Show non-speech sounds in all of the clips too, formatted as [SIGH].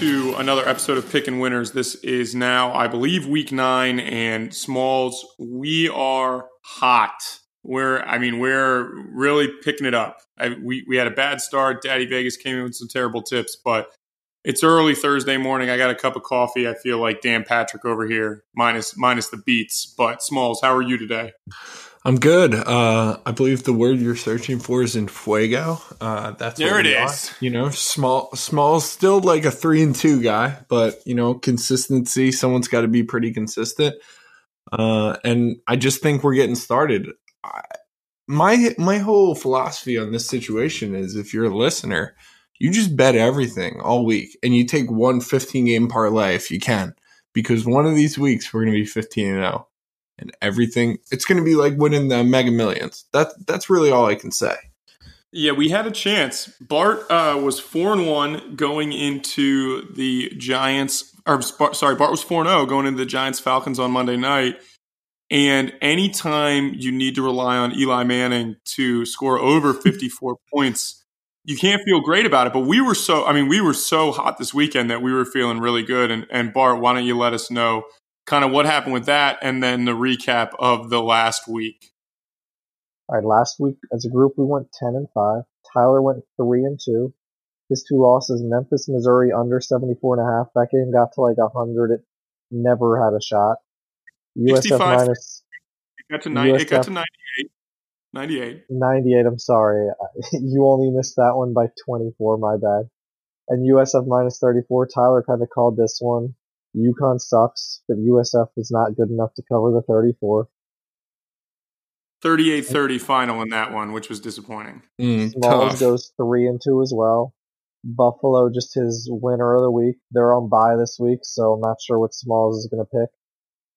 to another episode of Picking Winners. This is now, I believe, week nine, and Smalls, we are hot. We're, I mean, we're really picking it up. I, we we had a bad start. Daddy Vegas came in with some terrible tips, but it's early Thursday morning. I got a cup of coffee. I feel like Dan Patrick over here, minus minus the beats. But Smalls, how are you today? I'm good. Uh, I believe the word you're searching for is in fuego. Uh, that's there. It is. Are. You know, small, small, still like a three and two guy, but you know, consistency. Someone's got to be pretty consistent. Uh, and I just think we're getting started. I, my my whole philosophy on this situation is if you're a listener, you just bet everything all week, and you take one 15 game parlay if you can, because one of these weeks we're going to be 15 and 0 and everything. It's going to be like winning the Mega Millions. That that's really all I can say. Yeah, we had a chance. Bart uh, was four and one going into the Giants. Or sorry, Bart was four and zero oh going into the Giants Falcons on Monday night. And anytime you need to rely on Eli Manning to score over [LAUGHS] 54 points, you can't feel great about it. But we were so, I mean, we were so hot this weekend that we were feeling really good. And, and Bart, why don't you let us know kind of what happened with that, and then the recap of the last week. All right, last week as a group we went ten and five. Tyler went three and two. His two losses: Memphis, Missouri under 74 and a half. That game got to like hundred. It never had a shot. USF minus. It got to 90, USF, it got to 98. 98. 98, I'm sorry. [LAUGHS] You only missed that one by 24, my bad. And USF minus 34, Tyler kind of called this one. UConn sucks, but USF is not good enough to cover the 34. 38-30 final in that one, which was disappointing. Mm, Smalls tough. goes three and two as well. Buffalo just his winner of the week. They're on bye this week, so I'm not sure what Smalls is going to pick.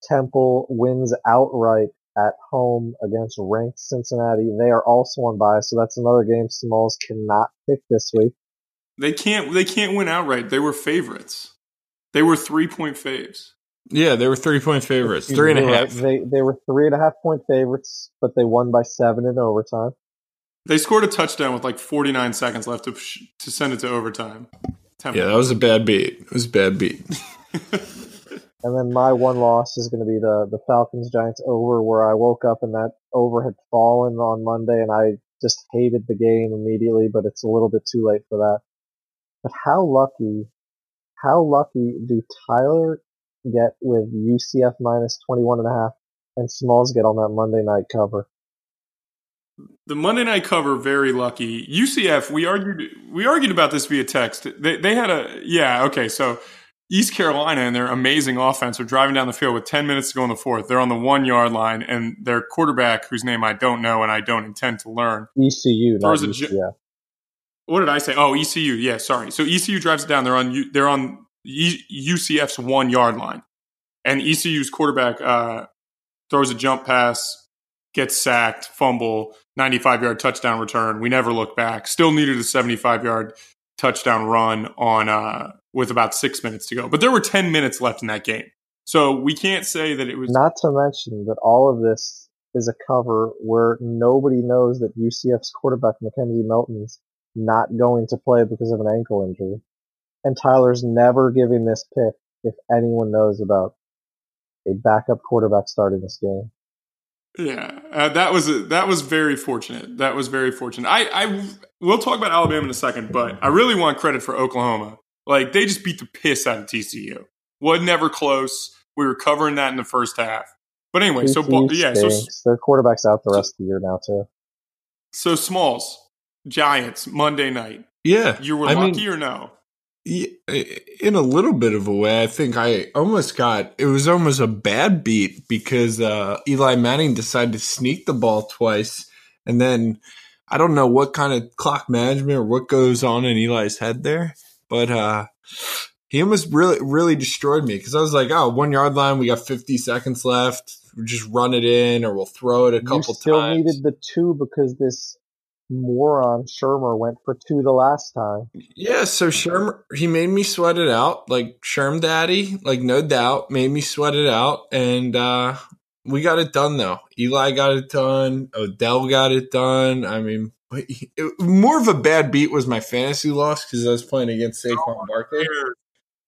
Temple wins outright at home against ranked Cincinnati. They are also on bye, so that's another game Smalls cannot pick this week. They can't. They can't win outright. They were favorites. They were three point faves. Yeah, they were three point favorites. Three and a half. They they were three and a half point favorites, but they won by seven in overtime. They scored a touchdown with like 49 seconds left to to send it to overtime. Temple. Yeah, that was a bad beat. It was a bad beat. [LAUGHS] and then my one loss is going to be the the Falcons Giants over, where I woke up and that over had fallen on Monday, and I just hated the game immediately. But it's a little bit too late for that. But how lucky how lucky do Tyler get with UCF minus 21 and a half and Smalls get on that Monday night cover? The Monday night cover, very lucky. UCF, we argued we argued about this via text. They, they had a yeah okay. So East Carolina and their amazing offense are driving down the field with 10 minutes to go in the fourth. They're on the one yard line, and their quarterback, whose name I don't know and I don't intend to learn, ECU, not UCF what did I say? Oh, ECU. Yeah, sorry. So ECU drives it down. They're on they're on UCF's one yard line, and ECU's quarterback uh, throws a jump pass, gets sacked, fumble, ninety five yard touchdown return. We never look back. Still needed a seventy five yard touchdown run on uh, with about six minutes to go, but there were ten minutes left in that game. So we can't say that it was. Not to mention that all of this is a cover where nobody knows that UCF's quarterback McKenzie Milton's not going to play because of an ankle injury. And Tyler's never giving this pick if anyone knows about a backup quarterback starting this game. Yeah, uh, that was that was very fortunate. That was very fortunate. I I we'll talk about Alabama in a second, but I really want credit for Oklahoma. Like they just beat the piss out of TCU. Was never close. We were covering that in the first half. But anyway, so yeah, so their quarterback's out the rest of the year now too. So Smalls, Giants, Monday night. Yeah, you were I lucky mean, or no? in a little bit of a way, I think I almost got it was almost a bad beat because uh, Eli Manning decided to sneak the ball twice, and then I don't know what kind of clock management or what goes on in Eli's head there, but uh, he almost really really destroyed me because I was like, oh, one yard line, we got 50 seconds left, we'll just run it in or we'll throw it a couple you still times. needed the two because this moron Shurmur went for two the last time. Yeah, so Shurmur he made me sweat it out, like Sherm Daddy, like no doubt, made me sweat it out, and uh we got it done though. Eli got it done. Odell got it done. I mean, it, more of a bad beat was my fantasy loss because I was playing against Saquon Barkley.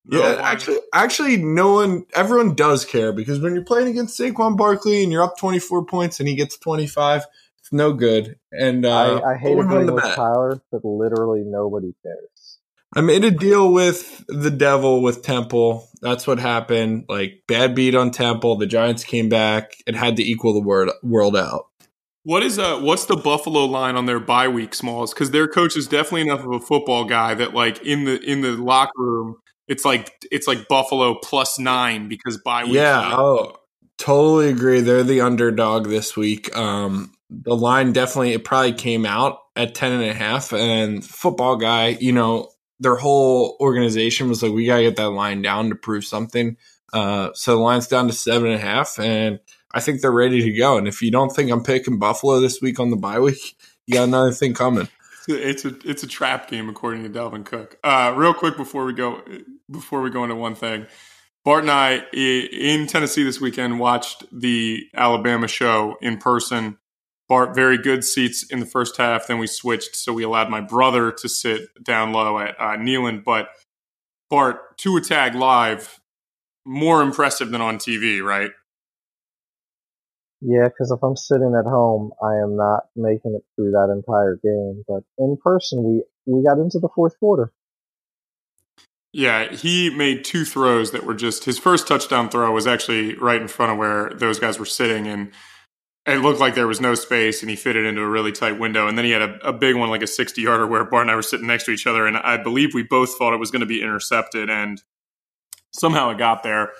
Yeah, actually, actually, no one, everyone does care because when you're playing against Saquon Barkley and you're up 24 points and he gets 25, it's no good. And uh, I, I hate agreeing with Tyler, but literally nobody cares. I made a deal with the devil with Temple. That's what happened. Like bad beat on Temple. The Giants came back. It had to equal the world world out. What is uh what's the Buffalo line on their bye week smalls? Because their coach is definitely enough of a football guy that like in the in the locker room it's like it's like Buffalo plus nine because bye week. Yeah, oh totally agree. They're the underdog this week. Um the line definitely it probably came out at 10 and a half and football guy you know their whole organization was like we gotta get that line down to prove something uh, so the line's down to seven and a half and i think they're ready to go and if you don't think i'm picking buffalo this week on the bye week you got another thing coming it's a it's a trap game according to Dalvin Cook. Uh, real quick before we go before we go into one thing, Bart and I in Tennessee this weekend watched the Alabama show in person. Bart, very good seats in the first half. Then we switched, so we allowed my brother to sit down low at uh, Neyland. But Bart, Tua tag live, more impressive than on TV, right? Yeah, because if I'm sitting at home, I am not making it through that entire game. But in person, we we got into the fourth quarter. Yeah, he made two throws that were just his first touchdown throw was actually right in front of where those guys were sitting, and it looked like there was no space and he fit it into a really tight window. And then he had a, a big one, like a 60 yarder, where Bart and I were sitting next to each other. And I believe we both thought it was going to be intercepted. And somehow it got there.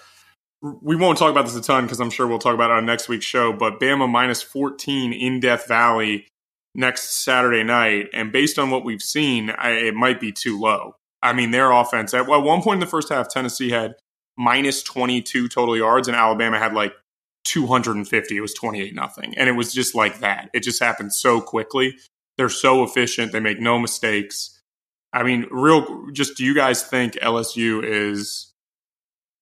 We won't talk about this a ton because I'm sure we'll talk about it on next week's show. But Bama minus 14 in Death Valley next Saturday night. And based on what we've seen, I, it might be too low. I mean, their offense, at, at one point in the first half, Tennessee had minus 22 total yards, and Alabama had like 250. It was 28 nothing. And it was just like that. It just happened so quickly. They're so efficient. They make no mistakes. I mean, real just do you guys think LSU is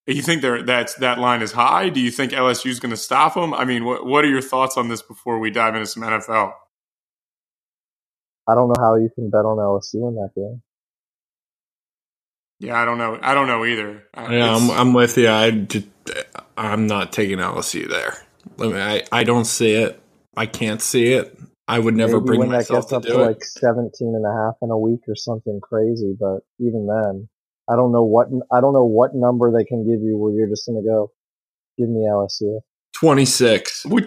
you think they that's that line is high? Do you think LSU is going to stop them? I mean, what are your thoughts on this before we dive into some NFL? I don't know how you can bet on LSU in that game. Yeah, I don't know. I don't know either. Yeah, I'm, I'm with you. I just I'm not taking LSU there. I, mean, I, I don't see it. I can't see it. I would never Maybe bring when myself that gets to up to it. like 17 and a half in a week or something crazy, but even then, I don't know what I don't know what number they can give you where you're just going to go give me LSU. 26. Which,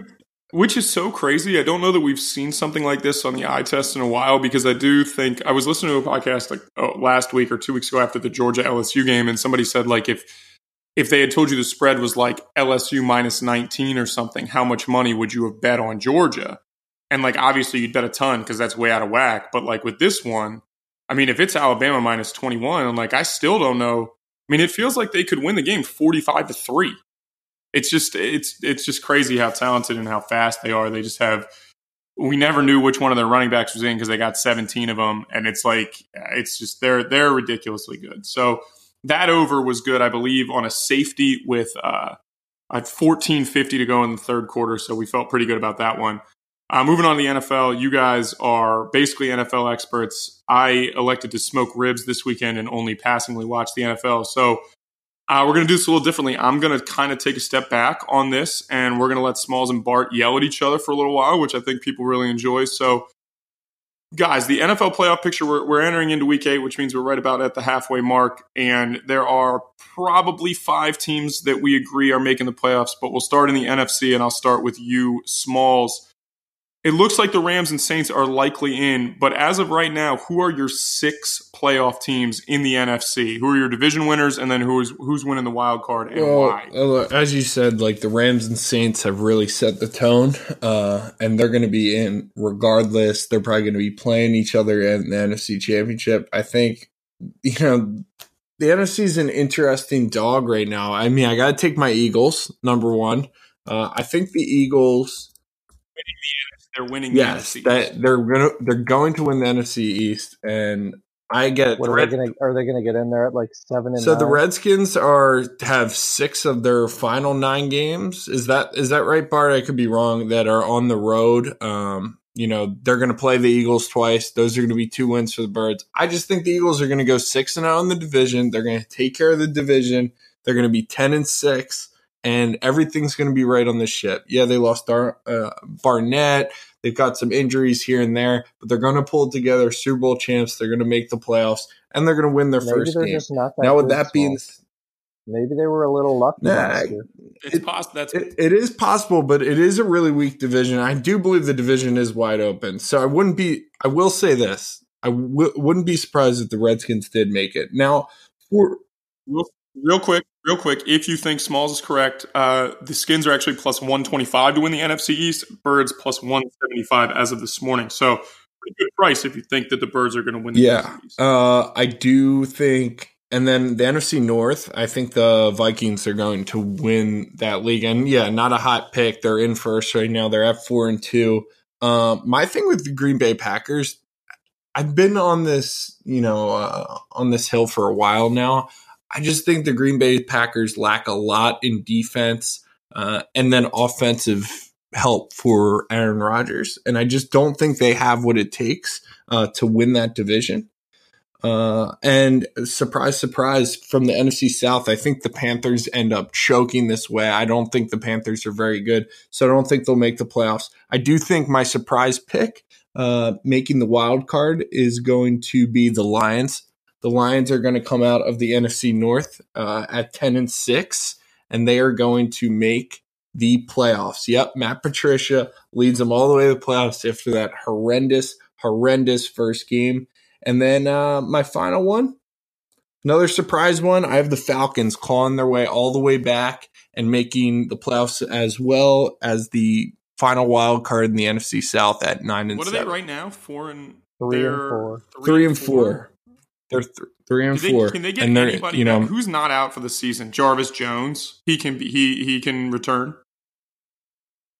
which is so crazy. I don't know that we've seen something like this on the eye test in a while because I do think I was listening to a podcast like oh, last week or two weeks ago after the Georgia LSU game and somebody said like if if they had told you the spread was like LSU minus 19 or something, how much money would you have bet on Georgia? And like, obviously, you'd bet a ton because that's way out of whack. But like with this one, I mean, if it's Alabama minus 21, like, I still don't know. I mean, it feels like they could win the game 45 to 3. It's just, it's, it's just crazy how talented and how fast they are. They just have, we never knew which one of their running backs was in because they got 17 of them. And it's like, it's just, they're, they're ridiculously good. So, that over was good, I believe, on a safety with uh, a 14.50 to go in the third quarter. So we felt pretty good about that one. Uh, moving on to the NFL, you guys are basically NFL experts. I elected to smoke ribs this weekend and only passingly watch the NFL. So uh, we're going to do this a little differently. I'm going to kind of take a step back on this, and we're going to let Smalls and Bart yell at each other for a little while, which I think people really enjoy. So guys, the NFL playoff picture, we're, we're entering into week eight, which means we're right about at the halfway mark. And there are probably five teams that we agree are making the playoffs, but we'll start in the NFC, and I'll start with you, Smalls. It looks like the Rams and Saints are likely in, but as of right now, who are your six playoff teams in the NFC? Who are your division winners, and then who's who's winning the wild card and well, why? Uh, as you said, like the Rams and Saints have really set the tone, uh, and they're going to be in regardless. They're probably going to be playing each other in the NFC Championship. I think you know the NFC is an interesting dog right now. I mean, I got to take my Eagles number one. Uh, I think the Eagles they're winning. Yes, the that they're gonna they're going to win the NFC East, and I get. What are, Red, they gonna, are they going to get in there at like seven and? So nine? the Redskins are have six of their final nine games. Is that is that right, Bart? I could be wrong. That are on the road. Um, you know they're going to play the Eagles twice. Those are going to be two wins for the Birds. I just think the Eagles are going to go six and zero in the division. They're going to take care of the division. They're going to be ten and six and everything's going to be right on this ship. Yeah, they lost Dar- uh, Barnett. They've got some injuries here and there, but they're going to pull together Super Bowl champs. They're going to make the playoffs, and they're going to win their Maybe first game. now, with that being, maybe they were a little lucky. Nah, it's possible. That's it, it is possible, but it is a really weak division. I do believe the division is wide open, so I wouldn't be. I will say this: I w- wouldn't be surprised if the Redskins did make it. Now, for real, real quick, Real quick, if you think Smalls is correct, uh, the Skins are actually plus 125 to win the NFC East, Birds plus 175 as of this morning. So, pretty good price if you think that the Birds are going to win the yeah, uh, I do think. And then the NFC North, I think the Vikings are going to win that league. And yeah, not a hot pick. They're in first right now. They're at four and two. Um, my thing with the Green Bay Packers, I've been on this, you know, uh, on this hill for a while now. I just think the Green Bay Packers lack a lot in defense uh, and then offensive help for Aaron Rodgers. And I just don't think they have what it takes uh, to win that division. Uh, and surprise, surprise, from the NFC South, I think the Panthers end up choking this way. I don't think the Panthers are very good, so I don't think they'll make the playoffs. I do think my surprise pick, uh, making the wild card, is going to be the Lions. The Lions are going to come out of the NFC North uh, at 10 and 6, and they are going to make the playoffs. Yep, Matt Patricia leads them all the way to the playoffs after that horrendous, horrendous first game. And then uh, my final one, another surprise one. I have the Falcons clawing their way all the way back and making the playoffs as well as the final wild card in the NFC South at nine and. What are seven. they right now? Four and three and four. Three, three and four. four. They're th- three and can four. They, can they get anybody? You know, back? who's not out for the season? Jarvis Jones. He can be. He he can return.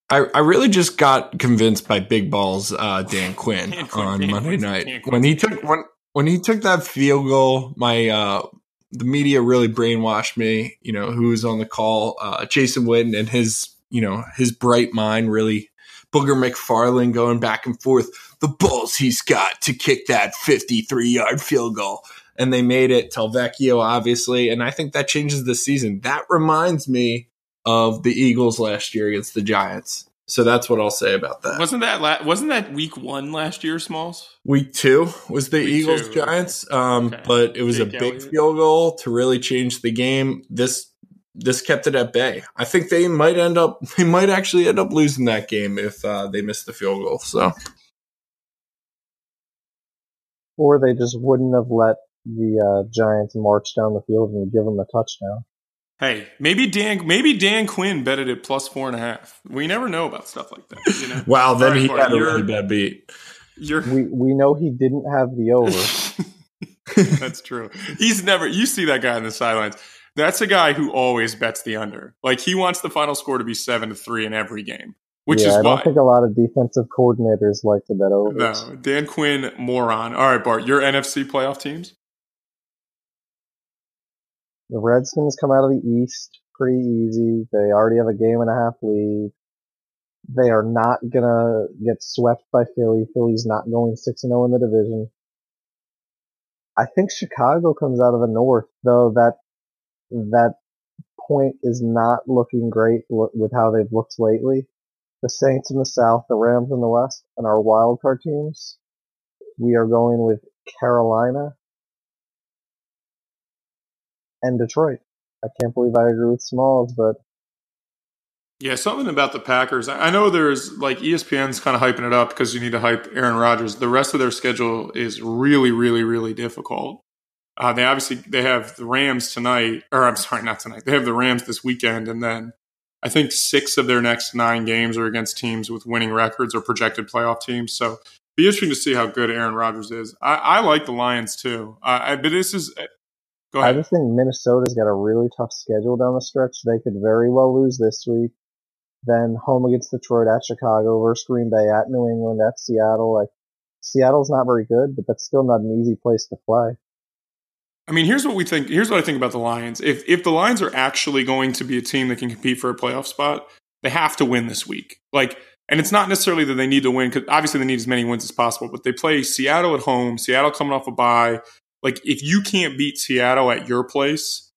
I, I really just got convinced by Big Balls uh, [LAUGHS] Dan Quinn Dan on Dan Monday night when he took when when he took that field goal. My uh, the media really brainwashed me. You know who was on the call? Uh, Jason Witten and his you know his bright mind really Booger McFarland going back and forth. The balls he's got to kick that 53 yard field goal. And they made it Tavecchio, obviously. And I think that changes the season. That reminds me of the Eagles last year against the Giants. So that's what I'll say about that. Wasn't that la- wasn't that week one last year, Smalls? Week two was the week Eagles two. Giants, um, okay. but it was Jake a big Elliott. field goal to really change the game. This this kept it at bay. I think they might end up [LAUGHS] they might actually end up losing that game if uh, they miss the field goal. So, or they just wouldn't have let the uh, Giants march down the field and give them a touchdown. Hey, maybe Dan maybe Dan Quinn betted it plus four and a half. We never know about stuff like that. You know? [LAUGHS] wow, then right, he had a really bad beat. You're... We we know he didn't have the over. [LAUGHS] That's true. He's never. You see that guy on the sidelines that's a guy who always bets the under. Like he wants the final score to be seven to three in every game. Which yeah, is I don't why. think a lot of defensive coordinators like to bet over. No, Dan Quinn, moron. All right, Bart, your NFC playoff teams. The Redskins come out of the East pretty easy. They already have a game and a half lead. They are not gonna get swept by Philly. Philly's not going six and zero oh in the division. I think Chicago comes out of the North, though that that point is not looking great with how they've looked lately. The Saints in the South, the Rams in the West, and our wild card teams. we are going with Carolina and Detroit. I can't believe I agree with Smalls, but yeah, something about the Packers. I know there's like ESPN's kind of hyping it up because you need to hype Aaron Rodgers. The rest of their schedule is really, really, really difficult. Uh, they obviously they have the Rams tonight, or I'm sorry, not tonight. They have the Rams this weekend, and then I think six of their next nine games are against teams with winning records or projected playoff teams. So be interesting to see how good Aaron Rodgers is. I, I like the Lions too, uh, I, but this is. Go ahead. I just think Minnesota's got a really tough schedule down the stretch. They could very well lose this week then home against Detroit at Chicago versus Green Bay at New England at Seattle. Like Seattle's not very good, but that's still not an easy place to play. I mean, here's what we think. Here's what I think about the Lions. If if the Lions are actually going to be a team that can compete for a playoff spot, they have to win this week. Like, and it's not necessarily that they need to win because obviously they need as many wins as possible. But they play Seattle at home. Seattle coming off a bye. Like, if you can't beat Seattle at your place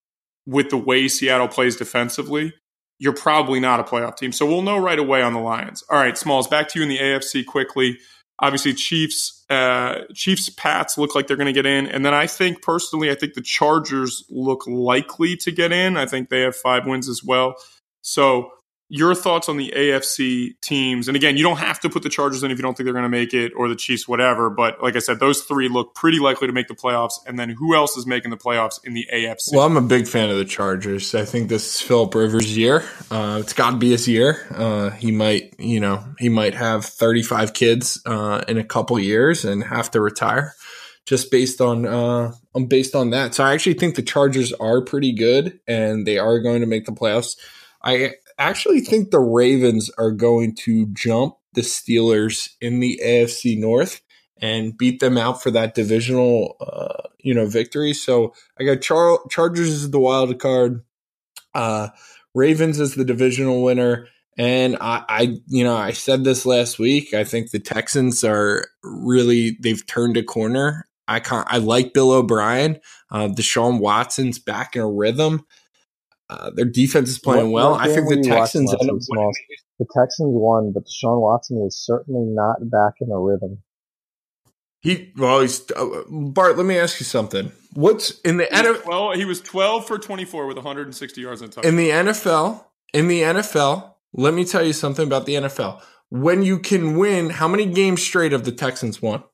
with the way Seattle plays defensively, you're probably not a playoff team. So we'll know right away on the Lions. All right, Smalls, back to you in the AFC quickly. Obviously, Chiefs, uh, Chiefs, Pats look like they're going to get in, and then I think personally, I think the Chargers look likely to get in. I think they have five wins as well. So your thoughts on the AFC teams. And again, you don't have to put the Chargers in if you don't think they're going to make it or the Chiefs, whatever. But like I said, those three look pretty likely to make the playoffs. And then who else is making the playoffs in the AFC? Well, I'm a big fan of the Chargers. I think this is Philip Rivers' year. Uh, it's got to be his year. Uh, he might, you know, he might have 35 kids uh, in a couple years and have to retire just based on uh based on that. So I actually think the Chargers are pretty good and they are going to make the playoffs. I actually think the Ravens are going to jump the Steelers in the AFC North and beat them out for that divisional, uh, you know, victory. So I got Char- Chargers as the wild card, uh, Ravens as the divisional winner. And I, I, you know, I said this last week. I think the Texans are really they've turned a corner. I can't. I like Bill O'Brien. Uh, Deshaun Watson's back in a rhythm. Uh, their defense is playing what, well. What I think the Texans. The Texans won, but Deshaun Watson was certainly not back in a rhythm. He well, he's uh, Bart. Let me ask you something. What's in the NFL? Well, he was twelve for twenty four with one hundred and sixty yards and touchdown. In the NFL, in the NFL, let me tell you something about the NFL. When you can win, how many games straight have the Texans won?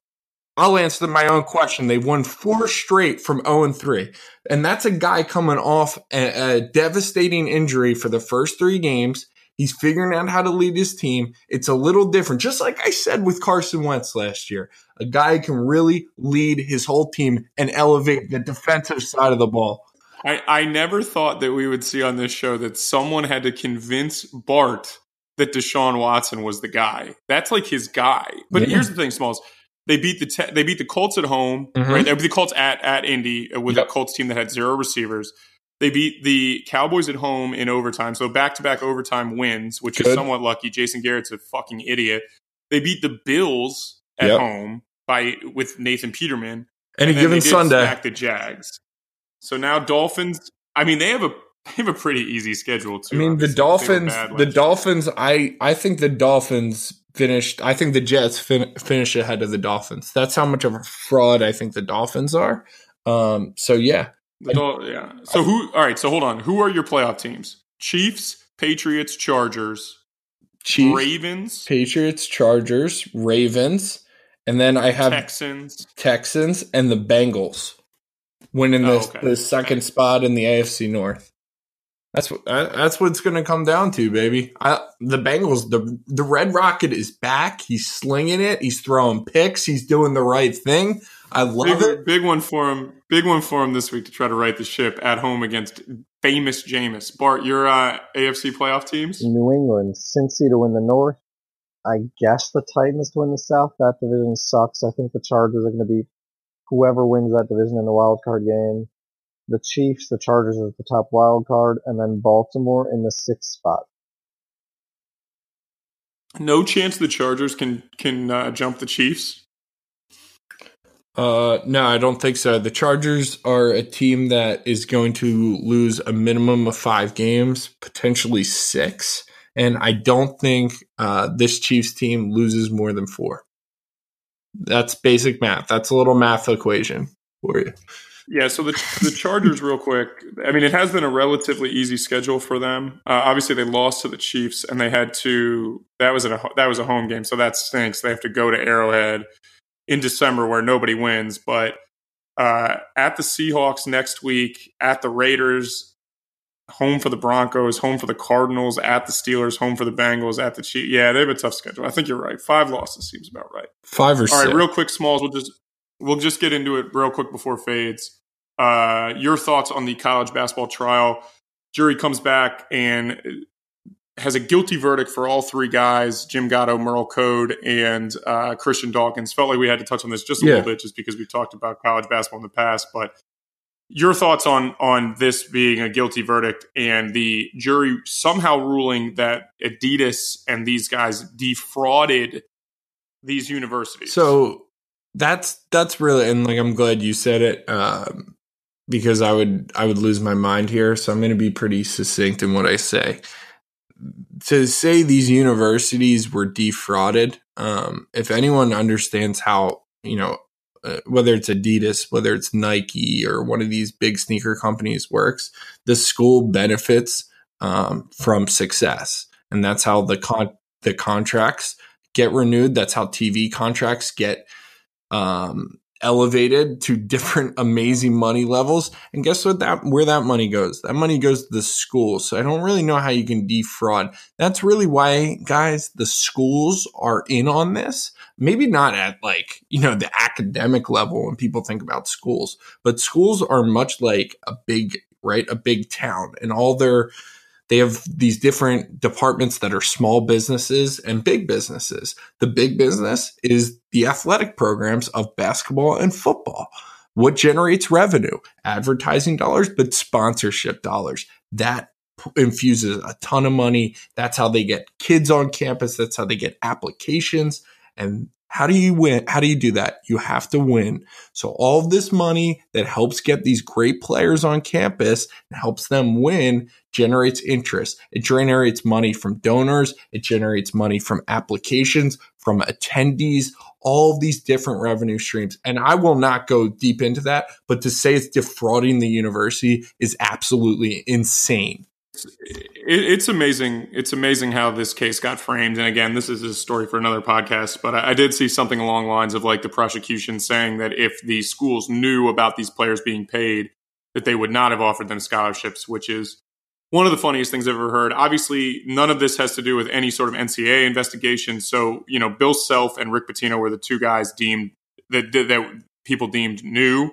I'll answer my own question. They won four straight from 0 and 3. And that's a guy coming off a, a, devastating injury for the first three games. He's figuring out how to lead his team. It's a little different. Just like I said with Carson Wentz last year, a guy can really lead his whole team and elevate the defensive side of the ball. I, I never thought that we would see on this show that someone had to convince Bart that Deshaun Watson was the guy. That's like his guy. But yeah. here's the thing, Smalls. They beat the te- they beat the Colts at home, mm-hmm. right? They beat the Colts at at Indy with yep. a Colts team that had zero receivers. They beat the Cowboys at home in overtime, so back to back overtime wins, which Good. is somewhat lucky. Jason Garrett's a fucking idiot. They beat the Bills at yep. home by with Nathan Peterman, any and given Sunday. Back the Jags. So now Dolphins. I mean, they have a they have a pretty easy schedule too. I mean, the Dolphins. The Dolphins. I I think the Dolphins finished. I think the Jets fin- finish ahead of the Dolphins. That's how much of a fraud I think the Dolphins are. Um, so yeah, Dol- yeah. So who? All right. So hold on. Who are your playoff teams? Chiefs, Patriots, Chargers, Chiefs, Ravens, Patriots, Chargers, Ravens, and then I have Texans, Texans, and the Bengals winning the, oh, okay. the second spot in the AFC North. That's what that's what it's going to come down to, baby. I, the Bengals, the the Red Rocket is back. He's slinging it. He's throwing picks. He's doing the right thing. I love big, it. Big one for him. Big one for him this week to try to right the ship at home against famous Jameis. Bart, your uh, AFC playoff teams? New England, Cincy to win the North. I guess the Titans to win the South. That division sucks. I think the Chargers are going to be whoever wins that division in the wild card game the Chiefs, the Chargers as the top wild card, and then Baltimore in the sixth spot. No chance the Chargers can can uh, jump the Chiefs. Uh, no, I don't think so. The Chargers are a team that is going to lose a minimum of five games, potentially six, and I don't think uh, this Chiefs team loses more than four. That's basic math. That's a little math equation for you. Yeah, so the the Chargers, real quick. I mean, it has been a relatively easy schedule for them. Uh, obviously, they lost to the Chiefs, and they had to. That was a that was a home game, so that stinks. They have to go to Arrowhead in December, where nobody wins. But uh, at the Seahawks next week, at the Raiders, home for the Broncos, home for the Cardinals, at the Steelers, home for the Bengals, at the Chiefs. Yeah, they have a tough schedule. I think you're right. Five losses seems about right. Five or All six. right, real quick, Smalls. We'll just we'll just get into it real quick before fades. Uh, your thoughts on the college basketball trial? Jury comes back and has a guilty verdict for all three guys: Jim Gatto, Merl Code, and uh, Christian Dawkins. Felt like we had to touch on this just a Yeah. little bit, just because we talked about college basketball in the past. But your thoughts on on this being a guilty verdict and the jury somehow ruling that Adidas and these guys defrauded these universities? So that's that's really and like I'm glad you said it um, because I would I would lose my mind here. So I'm going to be pretty succinct in what I say. To say these universities were defrauded, um, if anyone understands how you know uh, whether it's Adidas, whether it's Nike or one of these big sneaker companies works, the school benefits um, from success, and that's how the con- the contracts get renewed. That's how TV contracts get um, elevated to different [LAUGHS] amazing money levels. And guess what? That where that money goes? That money goes to the schools. So I don't really know how you can defraud. That's really why, guys, the schools are in on this. Maybe not at like you know the academic level when people think about schools, but schools are much like a big right, a big town, and all their they have these different departments that are small businesses and big businesses. The big business is the athletic programs of basketball and football. What generates revenue? Advertising dollars, but sponsorship dollars. That infuses a ton of money. That's how they get kids on campus. That's how they get applications. And how do you win? How do you do that? You have to win. So all of this money that helps get these great players on campus and helps them win generates interest. It generates money from donors. It generates money from applications, from attendees, all of these different revenue streams. And I will not go deep into that, but to say it's defrauding the university is absolutely insane. It, it's amazing. It's amazing how this case got framed. And again, this is a story for another podcast. But I, I did see something along lines of like the prosecution saying that if the schools knew about these players being paid, that they would not have offered them scholarships, which is one of the funniest things I've ever heard. Obviously, none of this has to do with any sort of NCAA investigation. So, you know, Bill Self and Rick Pitino were the two guys deemed that that people deemed knew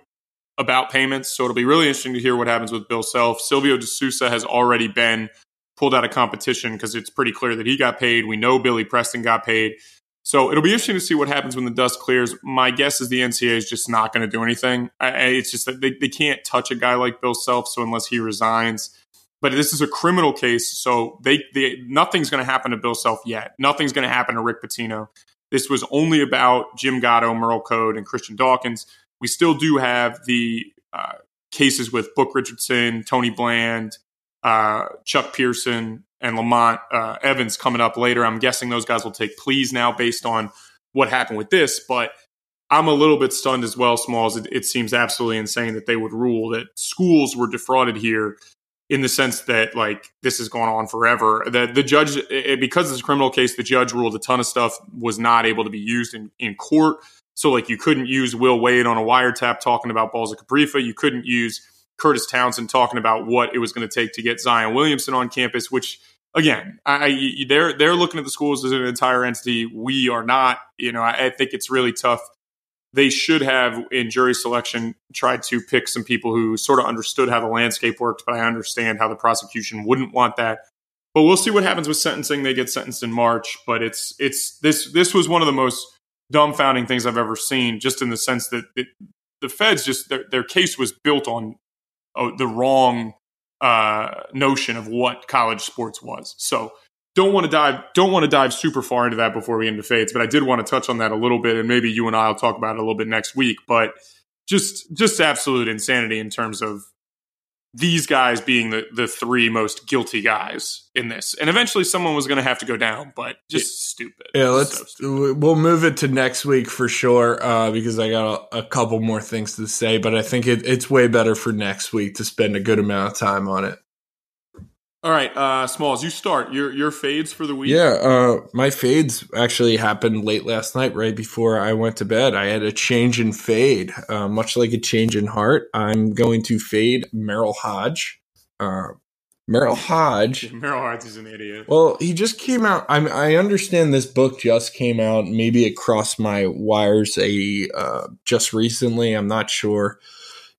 about payments. So it'll be really interesting to hear what happens with Bill Self. Silvio De Sousa has already been pulled out of competition because it's pretty clear that he got paid. We know Billy Preston got paid. So it'll be interesting to see what happens when the dust clears. My guess is the NCAA is just not going to do anything. I, it's just that they, they can't touch a guy like Bill Self. So unless he resigns, but this is a criminal case, so they, they nothing's going to happen to Bill Self yet. Nothing's going to happen to Rick Pitino. This was only about Jim Gatto, Merl Code, and Christian Dawkins. We still do have the uh, cases with Book Richardson, Tony Bland, uh, Chuck Person, and Lamont uh, Evans coming up later. I'm guessing those guys will take pleas now based on what happened with this, but I'm a little bit stunned as well, Smalls. It, it seems absolutely insane that they would rule that schools were defrauded here in the sense that like this has gone on forever. That the judge, it, because it's a criminal case, the judge ruled a ton of stuff was not able to be used in, in court. So like you couldn't use Will Wade on a wiretap talking about Balsa Koprivica. You couldn't use Curtis Townsend talking about what it was going to take to get Zion Williamson on campus, which again, I, I- they're they're looking at the schools as an entire entity. We are not. You know, I, I think it's really tough. They should have in jury selection tried to pick some people who sort of understood how the landscape worked, but I understand how the prosecution wouldn't want that. But we'll see what happens with sentencing. They get sentenced in March, but it's it's this this was one of the most dumbfounding things I've ever seen, just in the sense that it, the feds just their, their case was built on uh, the wrong uh, notion of what college sports was. So don't want to dive don't want to dive super far into that before we into fades, but I did want to touch on that a little bit, and maybe you and I will talk about it a little bit next week. But just just absolute insanity in terms of these guys being the, the three most guilty guys in this. And eventually someone was going to have to go down, but just stupid. Yeah, let's so we'll move it to next week for sure uh, because I got a, a, couple more things to say, but I think it, it's way better for next week to spend a good amount of time on it. All right, uh, Smalls, you start your your fades for the week. Yeah, uh, my fades actually happened late last night, right before I went to bed. I had a change in fade, uh, much like a change in heart. I'm going to fade Merril Hodge. Uh, Merril Hoge. [LAUGHS] Merril Hoge is an idiot. Well, he just came out. I I understand this book just came out. Maybe it crossed my wires a uh, just recently. I'm not sure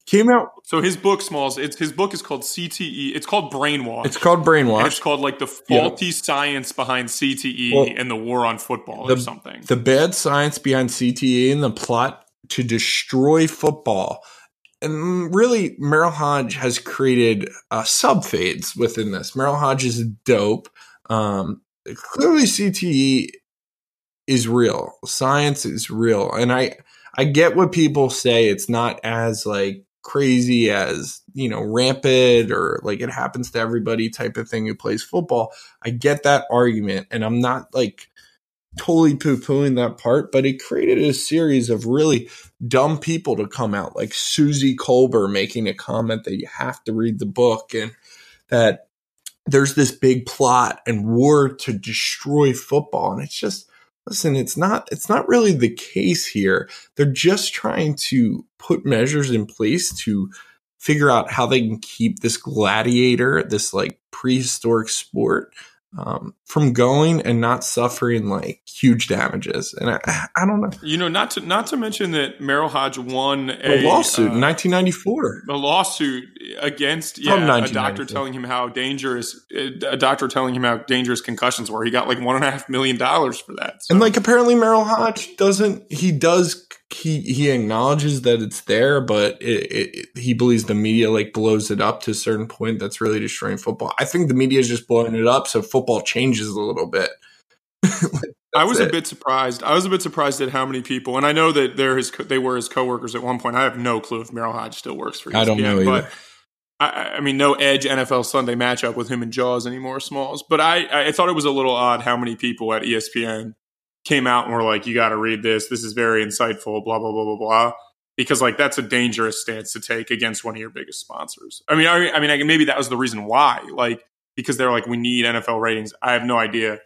came out. So his book, Smalls, it's his book is called CTE. It's called Brainwash. It's called Brainwash. it's called like the faulty yeah. science behind CTE well, and the war on football the, or something. The bad science behind CTE and the plot to destroy football. And really, Merril Hodge has created uh, sub fades within this. Merril Hodge is dope. Um, clearly, CTE is real. Science is real, and I I get what people say. It's not as like crazy as you know rampant or like it happens to everybody type of thing who plays football. I get that argument and i'm not like totally poo-pooing that part but it created a series of really dumb people to come out like Suzy Kolber making a comment that you have to read the book and that there's this big plot and war to destroy football and it's just listen it's not it's not really the case here. They're just trying to put measures in place to figure out how they can keep this gladiator this like prehistoric sport um, from going and not suffering like huge damages. And I, I don't know. You know, not to not to mention that Merril Hodge won a, a lawsuit uh, in 1994. A lawsuit against yeah, a doctor telling him how dangerous a doctor telling him how dangerous concussions were. He got like one and a half million dollars for that. So. And like apparently Merril Hodge doesn't. He does he he acknowledges that it's there, but it, it, he believes the media like blows it up to a certain point. That's really destroying football. I think the media is just blowing it up so football changes a little bit. [LAUGHS] I was it. a bit surprised. I was a bit surprised at how many people, and I know that they're his they were his coworkers at one point. I have no clue if Merril Hodge still works for ESPN. I don't know either. But I, I, mean, no Edge NFL Sunday matchup with him and Jaws anymore, Smalls. But I, I thought it was a little odd how many people at ESPN came out and were like, you got to read this. This is very insightful, blah, blah, blah, blah, blah. Because like that's a dangerous stance to take against one of your biggest sponsors. I mean, I, I mean, maybe that was the reason why. Like because they're like, we need NFL ratings. I have no idea.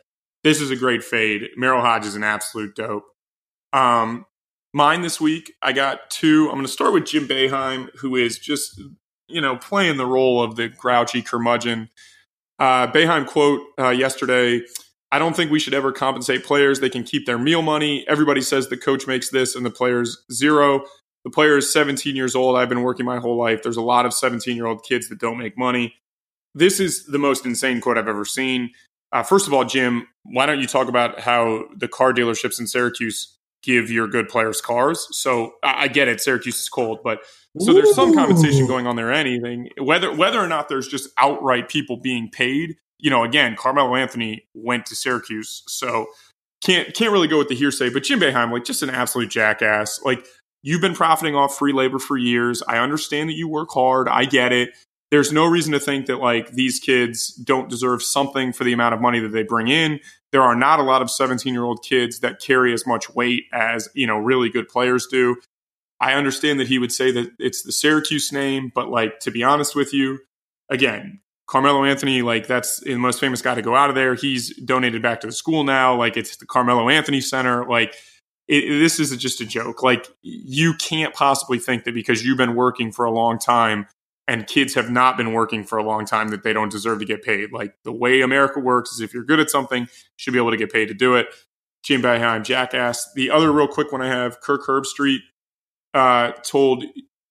This is a great fade. Merril Hoge is an absolute dope. Um, mine this week, I got two. I'm going to start with Jim Boeheim, who is just you know playing the role of the grouchy curmudgeon. Uh, Boeheim quote uh, yesterday I don't think we should ever compensate players. They can keep their meal money. Everybody says the coach makes this and the player's zero. The player is 17 years old. I've been working my whole life. There's a lot of 17 year old kids that don't make money. This is the most insane quote I've ever seen. Uh, first of all, Jim, why don't you talk about how the car dealerships in Syracuse give your good players cars? So I, I get it, Syracuse is cold, but so there's some compensation going on there. Anything, whether whether or not there's just outright people being paid you know, again, Carmelo Anthony went to Syracuse, so can't can't really go with the hearsay. But Jim Boeheim, like, just an absolute jackass. Like, you've been profiting off free labor for years. I understand that you work hard. I get it. There's no reason to think that like these kids don't deserve something for the amount of money that they bring in. There are not a lot of 17 year old kids that carry as much weight as you know really good players do. I understand that he would say that it's the Syracuse name, but like to be honest with you, again, Carmelo Anthony, like that's the most famous guy to go out of there. He's donated back to the school now. Like it's the Carmelo Anthony Center. Like it, this is just a joke. Like you can't possibly think that because you've been working for a long time and kids have not been working for a long time that they don't deserve to get paid. Like the way America works is if you're good at something, you should be able to get paid to do it. Jim Boeheim, jackass. The other real quick one I have, Kirk Herbstreit uh, told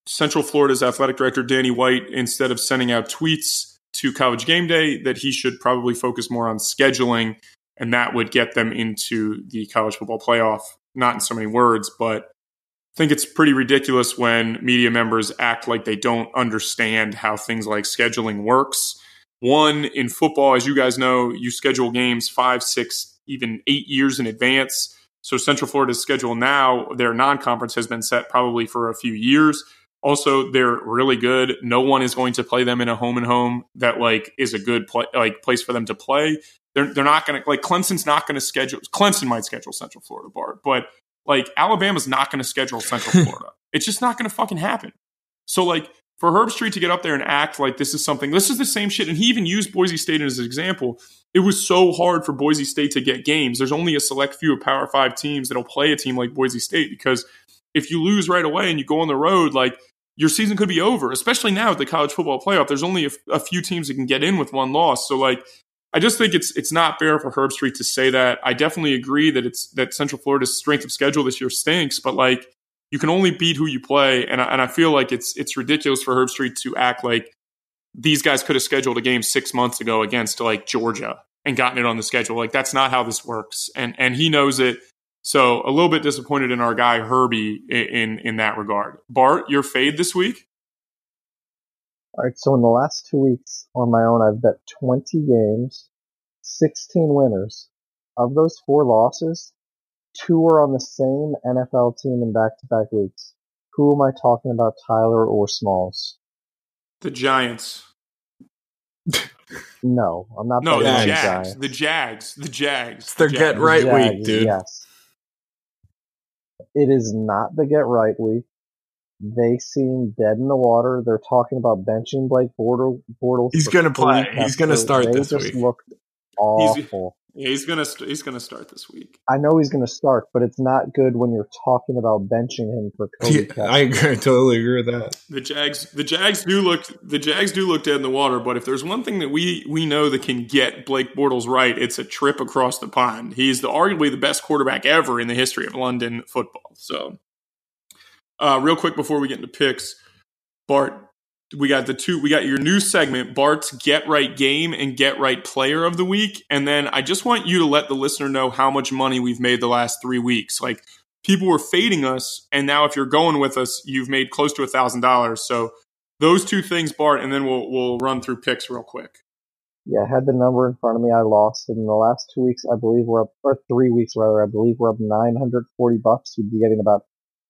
Central Florida's athletic director Danny White instead of sending out tweets to college game day that he should probably focus more on scheduling and that would get them into the college football playoff. Not in so many words but i think it's pretty ridiculous when media members act like they don't understand how things like scheduling works. One in football as you guys know you schedule games five six even eight years in advance. So central florida's schedule now their non-conference has been set probably for a few years Also, they're really good. No one is going to play them in a home and home that like is a good play, like place for them to play. They're they're not going to like Clemson's not going to schedule. Clemson might schedule Central Florida, Bart, but like Alabama's not going to schedule Central [LAUGHS] Florida. It's just not going to fucking happen. So like for Herbstreit to get up there and act like this is something, this is the same shit. And he even used Boise State as an example. It was so hard for Boise State to get games. There's only a select few of Power Five teams that'll play a team like Boise State because if you lose right away and you go on the road, like your season could be over, especially now with the college football playoff. There's only a, a few teams that can get in with one loss. So like I just think it's it's not fair for Herbstreit to say that. I definitely agree that it's that Central Florida's strength of schedule this year stinks, but like you can only beat who you play, and I, and I feel like it's it's ridiculous for Herbstreit to act like these guys could have scheduled a game six months ago against like Georgia and gotten it on the schedule. Like that's not how this works, and and he knows it. So a little bit disappointed in our guy Herbie in in, in that regard. Bart, your fade this week? All right, so in the last two weeks on my own, I've bet 20 games, 16 winners. Of those four losses, two are on the same NFL team in back-to-back weeks. Who am I talking about, Tyler or Smalls? The Giants. No, I'm not. No, the betting on Jags. Giants. The Jags. The Jags. It's their The get Jags. right Jags, week, dude. Yes. It is not the get right week. They seem dead in the water. They're talking about benching Blake Bortle. Bortles. He's gonna three play. He's gonna start they this just week. looked awful. Yeah, he's gonna st- he's gonna start this week. I know he's going to start, but it's not good when you're talking about benching him for Cody Yeah, I agree, I totally agree with that. The Jags the Jags do look the Jags do look dead in the water, but if there's one thing that we we know that can get Blake Bortles right, it's a trip across the pond. He's the arguably the best quarterback ever in the history of London football. So uh, real quick before we get into picks, Bart, we got the two we got your new segment, Bart's Get Right Game and Get Right Player of the Week. And then I just want you to let the listener know how much money we've made the last three weeks. Like people were fading us, and now if you're going with us, you've made close to a thousand dollars. So those two things, Bart, and then we'll we'll run through picks real quick. Yeah, I had the number in front of me. I lost it in the last two weeks. I believe we're up, or three weeks rather. I believe we're up 940 bucks. You'd be getting about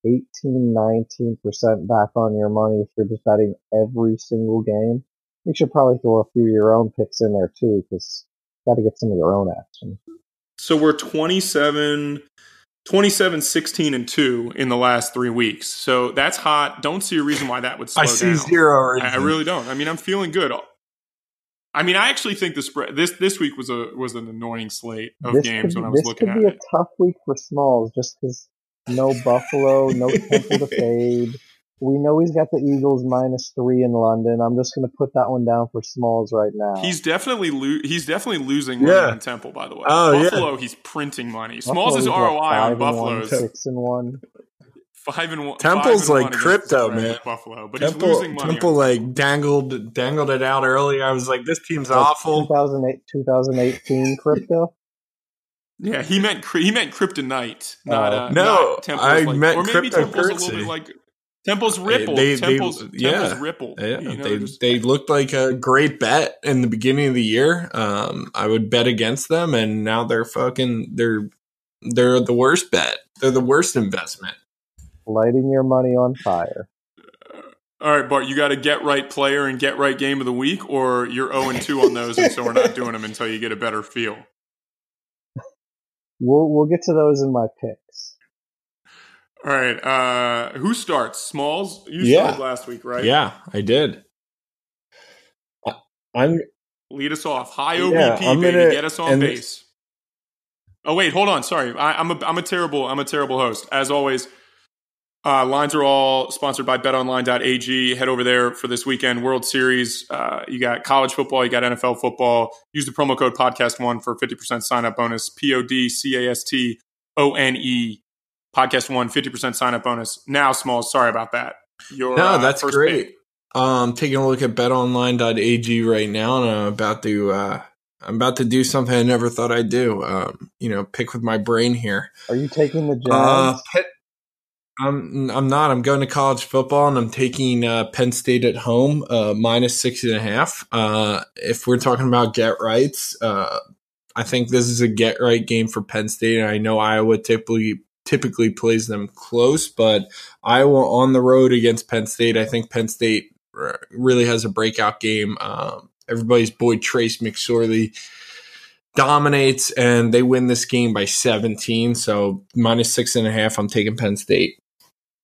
18, 19 percent back on your money if you're just betting every single game. You should probably throw a few of your own picks in there too, because got to get some of your own action. So we're 27, 27, 16, and 2 in the last three weeks. So that's hot. Don't see a reason why that would slow I see down. zero. I, I really don't. I mean, I'm feeling good. I mean, I actually think the spread this this week was a was an annoying slate of this games could, when I was looking at it. this looking could at be it. a tough week for Smalls just because no Buffalo, no Temple to [LAUGHS] fade. We know he's got the Eagles minus three in London. I'm just going to put that one down for Smalls right now. He's definitely lo- he's definitely losing money Yeah. on Temple. By the way, Oh, yeah. Buffalo he's printing money. Smalls' is, ROI five on and one, Buffalo's six and one. five and one. Temple's and like one crypto, man. Buffalo, but he's Temple, losing money. Temple like dangled dangled it out early. I was like, this team's Like awful. 2008, 2018 crypto. Yeah, he meant he meant kryptonite, not uh, No, not Temple's I like, meant or maybe Temple's a little bit like Temple's ripple. They- they- Temple's, yeah. Temple's ripple. Yeah, you know, they just- they looked like a great bet in the beginning of the year. Um, I would bet against them, and now they're fucking they're they're the worst bet. They're the worst investment. Lighting your money on fire. All right, Bart, you got to get right player and get right game of the week, or you're zero and two on those, and so we're not doing them until you get a better feel. We'll we'll get to those in my picks. All right, uh, who starts? Smalls, you Yeah. started last week, right? Yeah, I did. I- I'm Lead us off. High Yeah, OBP, I'm baby. gonna- Get us on and- base. Oh wait, hold on. Sorry, I, I'm a I'm a terrible I'm a terrible host. As always, uh, lines are all sponsored by BetOnline.ag. Head over there for this weekend World Series. Uh, you got college football, you got NFL football. Use the promo code Podcast One for fifty percent sign up bonus. P O D C A S T O N E Podcast One, 50% sign up bonus. Now, small, sorry about that. Your no, uh, that's first great. pick. Um, taking a look at betonline.ag right now, and I'm about to uh, I'm about to do something I never thought I'd do. Um, you know, pick with my brain here. Are you taking the Jags? Uh, Pitt, I'm I'm not. I'm going to college football, and I'm taking uh, Penn State at home, uh, minus six and a half. Uh, if we're talking about get rights, uh, I think this is a get right game for Penn State, and I know Iowa typically typically plays them close, but Iowa on the road against Penn State. I think Penn State really has a breakout game. Um, everybody's boy Trace McSorley dominates, and they win this game by 17. So minus six and a half. I'm taking Penn State.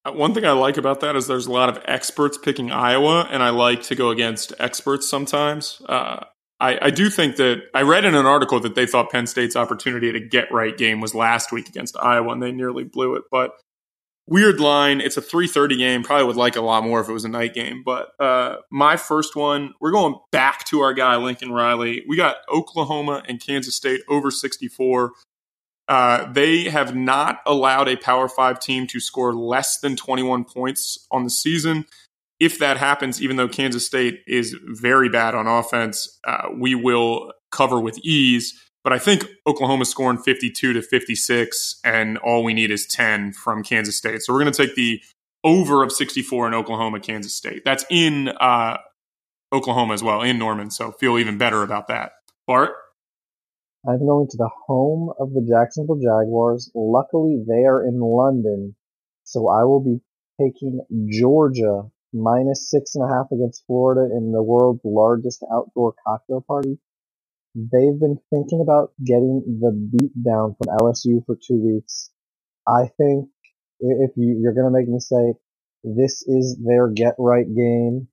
Uh, one thing I like about that is there's a lot of experts picking Iowa, and I like to go against experts sometimes. Uh, I, I, do think that I read in an article that they thought Penn State's opportunity to get right game was last week against Iowa, and they nearly blew it. But weird line. It's a 3:30 game. Probably would like a lot more if it was a night game. But uh, my first one, we're going back to our guy Lincoln Riley. We got Oklahoma and Kansas State over 64. Uh, they have not allowed a Power Five team to score less than 21 points on the season. If that happens, even though Kansas State is very bad on offense, uh, we will cover with ease. But I think Oklahoma's scoring 52 to 56, and all we need is 10 from Kansas State. So we're going to take the over of 64 in Oklahoma, Kansas State. That's in uh, Oklahoma as well, in Norman. So feel even better about that. Bart? I'm going to the home of the Jacksonville Jaguars. Luckily, they are in London, so I will be taking Georgia minus six and a half against Florida in the world's largest outdoor cocktail party. They've been thinking about getting the beat down from LSU for two weeks. I think if you, you're going to make me say this is their get right game,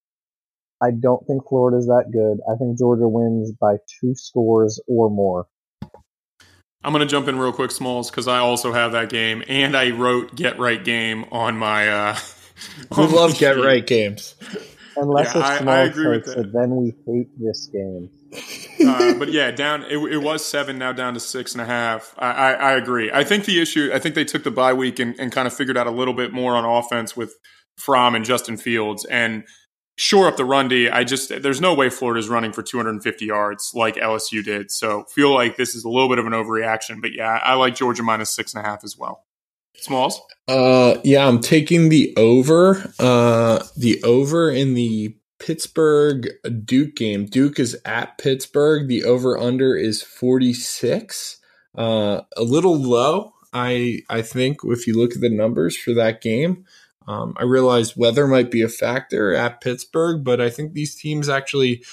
I don't think Florida's that good. I think Georgia wins by two scores or more. I'm going to jump in real quick, Smalls, because I also have that game, and I wrote "Get Right" game on my. Uh, [LAUGHS] we love "Get Right" games. Unless yeah, it's Smalls takes it, then we hate this game. uh, [LAUGHS] but yeah, down it, it, was seven, now down to six and a half. I, I, I, agree. I think the issue, I think they took the bye week and, and kind of figured out a little bit more on offense with Fromm and Justin Fields and shore up the run D. I just there's no way Florida's running for 250 yards like LSU did. So feel like this is a little bit of an overreaction. But yeah, I like Georgia minus six and a half as well. Smalls. Uh, yeah, I'm taking the over. Uh, the over in the Pittsburgh Duke game. Duke is at Pittsburgh. The over under is 46. Uh, a little low, I I think, if you look at the numbers for that game. Um, I realize weather might be a factor at Pittsburgh, but I think these teams actually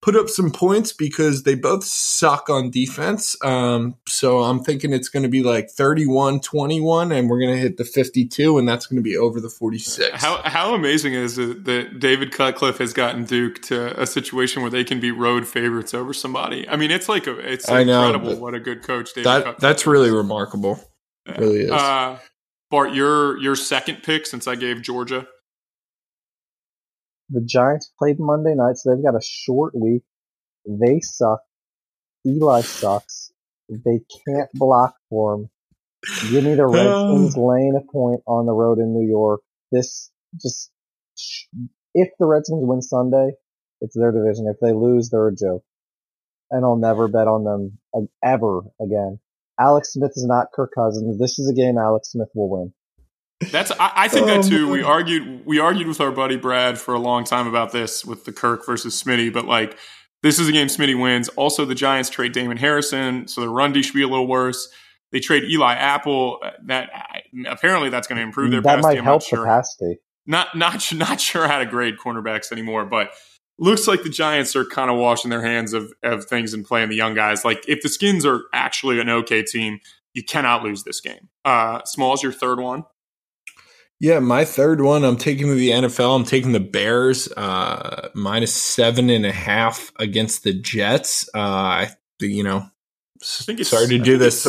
put up some points because they both suck on defense. Um, so I'm thinking it's going to be like 31 21, and we're going to hit the 52, and that's going to be over the 46. How, how amazing is it that David Cutcliffe has gotten Duke to a situation where they can be road favorites over somebody? I mean, it's like a, it's I incredible know, what a good coach David that, That's really remarkable. Yeah. really is. Uh, Bart, your your second pick since I gave Georgia the Giants played Monday night, so they've got a short week. They suck. Eli sucks. They can't block for him. Give me the [SIGHS] Redskins laying a point on the road in New York. This just if the Redskins win Sunday, it's their division. If they lose, they're a joke, and I'll never bet on them uh, ever again. Alex Smith is not Kirk Cousins. This is a game Alex Smith will win. That's I, I think that um, too. We argued we argued with our buddy Brad for a long time about this with the Kirk versus Smitty, but like this is a game Smitty wins. Also, the Giants trade Damon Harrison, so the run D should be a little worse. They trade Eli Apple. Uh, that apparently that's going to improve their. That might I'm help sure. capacity. Not not [LAUGHS] not sure how to grade cornerbacks anymore, but looks like the Giants are kind of washing their hands of of things and playing the young guys. Like if the Skins are actually an okay team, you cannot lose this game. Uh, Small's your third one. Yeah, my third one, I'm taking the NFL. I'm taking the Bears uh, minus seven and a half against the Jets. Uh, I, you know, I think it's, sorry to do this.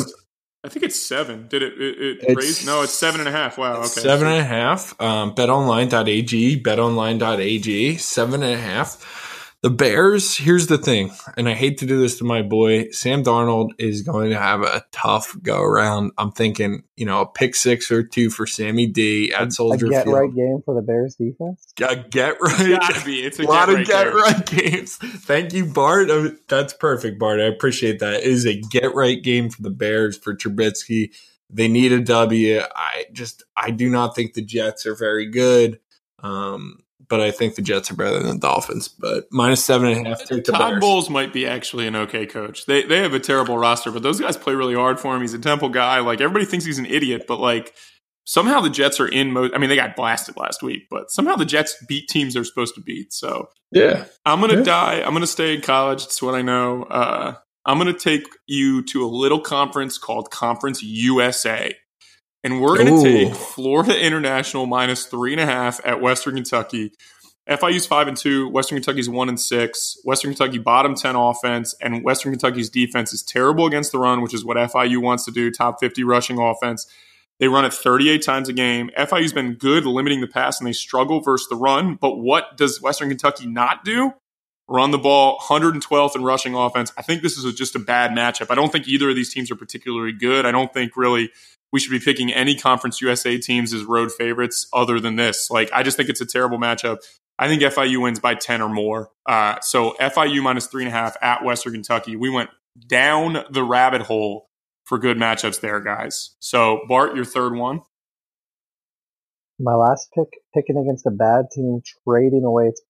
I think it's seven. Did it, it, it raise? No, it's seven and a half. Wow. Okay. Seven and a half. Um, betonline.ag, betonline.ag, seven and a half. The Bears, here's the thing, and I hate to do this to my boy. Sam Darnold is going to have a tough go around. I'm thinking, you know, a pick six or two for Sammy D at Soldier a get Field. right game for the Bears defense. A get right. It's gotta be. It's a, a [LAUGHS] lot get of get right games. Thank you, Bart. Uh, that's perfect, Bart. I appreciate that. It is a get right game for the Bears for Trubisky. They need a W. I just I do not think the Jets are very good. Um, but I think the Jets are better than the Dolphins. But minus seven and a half. Take the Todd Bears. Bowles might be actually an okay coach. They they have a terrible roster, but those guys play really hard for him. He's a Temple guy. Like everybody thinks he's an idiot, but like somehow the Jets are in most. I mean, they got blasted last week, but somehow the Jets beat teams they're supposed to beat. So Yeah. I'm gonna Yeah. die. I'm gonna stay in college. It's what I know. Uh, I'm gonna take you to a little conference called Conference USA, and we're gonna take Florida International minus three and a half at Western Kentucky. FIU's five and two. Western Kentucky's one and six. Western Kentucky bottom ten offense, and Western Kentucky's defense is terrible against the run, which is what FIU wants to do. Top fifty rushing offense. They run it 38 times a game. FIU's been good limiting the pass, and they struggle versus the run. But what does Western Kentucky not do? Run the ball, 112th in rushing offense. I think this is just a bad matchup. I don't think either of these teams are particularly good. I don't think really we should be picking any Conference USA teams as road favorites other than this. Like, I just think it's a terrible matchup. I think FIU wins by 10 or more. Uh, so FIU minus three and a half at Western Kentucky. We went down the rabbit hole for good matchups there, guys. So, Bart, your third one. My last pick, picking against a bad team, trading away its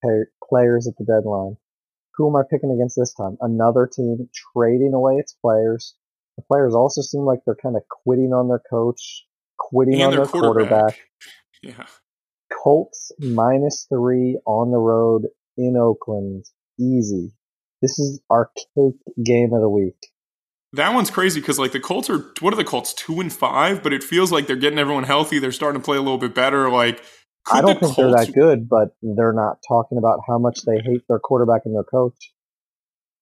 players at the deadline. Who am I picking against this time? Another team trading away its players. The players also seem like they're kind of quitting on their coach, quitting on their their quarterback. quarterback. Yeah. Colts minus three on the road in Oakland. Easy. This is our cake game of the week. That one's crazy because like the Colts are what are the Colts two and five, but it feels like they're getting everyone healthy. They're starting to play a little bit better. Like I don't the think they're that good, but they're not talking about how much they hate their quarterback and their coach.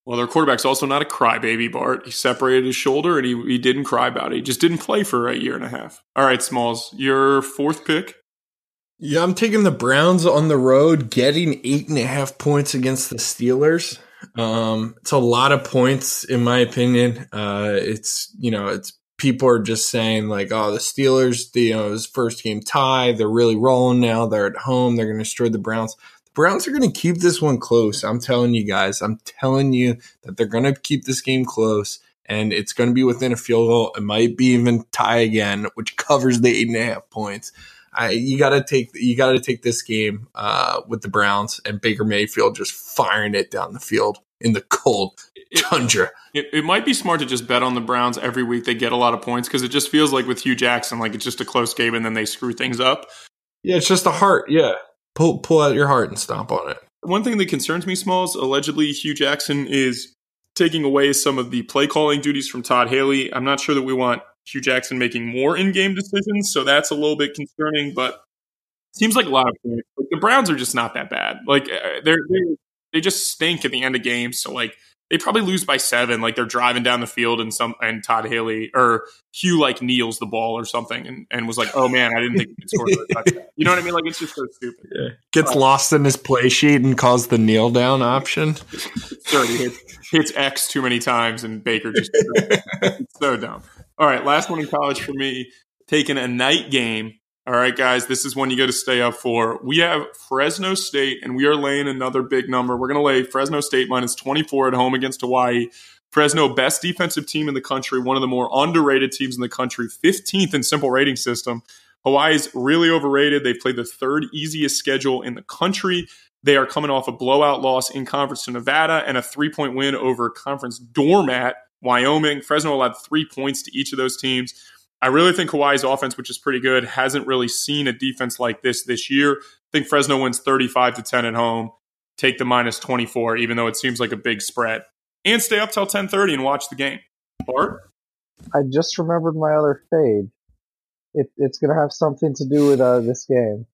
Well, their quarterback's also not a crybaby, Bart. He separated his shoulder and he, he didn't cry about it. He just didn't play for a year and a half. All right, Smalls, your fourth pick. Yeah, I'm taking the Browns on the road, getting eight and a half points against the Steelers. Um, it's a lot of points, in my opinion. Uh, it's you know, it's people are just saying like, oh, the Steelers, the, you know, it was first game tie. They're really rolling now. They're at home. They're going to destroy the Browns. Browns are going to keep this one close. I'm telling you guys. I'm telling you that they're going to keep this game close. And it's going to be within a field goal. It might be even tie again, which covers the eight and a half points. I, you got to take you got to take this game uh, with the Browns and Baker Mayfield just firing it down the field in the cold It, tundra. it, it might be smart to just bet on the Browns every week. They get a lot of points because it just feels like with Hue Jackson, like it's just a close game and then they screw things up. Yeah, it's just the heart. Yeah, pull pull out your heart and stomp on it. One thing that concerns me, Smalls, allegedly Hue Jackson is taking away some of the play calling duties from Todd Haley. I'm not sure that we want Hue Jackson making more in game decisions, so that's a little bit concerning, but seems like a lot of points. Like the Browns are just not that bad. Like uh, they're, they're they just stink at the end of games, so like they probably lose by seven. Like they're driving down the field and some and Todd Haley or Hue like kneels the ball or something and, and was like, oh man, I didn't think we could score. [LAUGHS] You know what I mean? Like it's just so stupid. Yeah, gets lost in his play sheet and calls the kneel down option. [LAUGHS] Sure, he hits, hits X too many times, and Baker just [LAUGHS] it's so dumb. All right, last one in college for me. Taking a night game. All right, guys, this is one you got to stay up for. We have Fresno State, and we are laying another big number. We're going to lay Fresno State minus 24 at home against Hawaii. Fresno, best defensive team in the country, one of the more underrated teams in the country, 15th in simple rating system. Hawaii's really overrated. They've played the third easiest schedule in the country. They are coming off a blowout loss in conference to Nevada and a three point win over conference doormat Wyoming. Fresno allowed three points to each of those teams. I really think Hawaii's offense, which is pretty good, hasn't really seen a defense like this this year. I think Fresno wins 35 to 10 at home. Take the minus 24, even though it seems like a big spread. And stay up till 10:30 and watch the game. Bart? I just remembered my other fade. It, it's going to have something to do with uh, this game.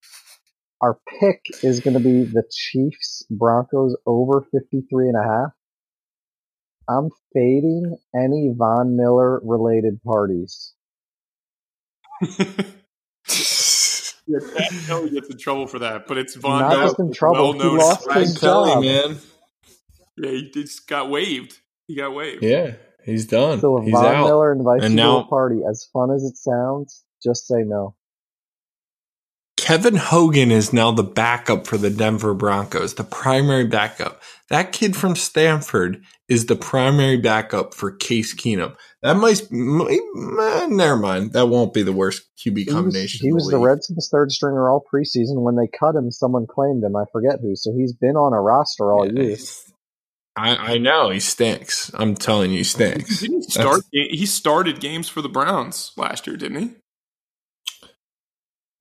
Our pick is going to be the Chiefs Broncos over 53 and a half. I'm fading any Von Miller related parties. [LAUGHS] Yeah, Chad Kelly gets in trouble for that, but it's Von Not Miller, just in trouble, he lost his Kelly, job. man. Yeah, he just got waived. He got waived. Yeah, he's done. So if he's Von out. Miller invites And you now- to a party, as fun as it sounds, just say no. Kevin Hogan is now the backup for the Denver Broncos, the primary backup. That kid from Stanford is the primary backup for Case Keenum. That might, might eh, never mind. That won't be the worst QB combination. He was, he was the, the Redskins' third stringer all preseason. When they cut him, someone claimed him. I forget who. So he's been on a roster all yeah, year. I, I, know he stinks. I'm telling you, he stinks. Didn't he start? he started games for the Browns last year, didn't he?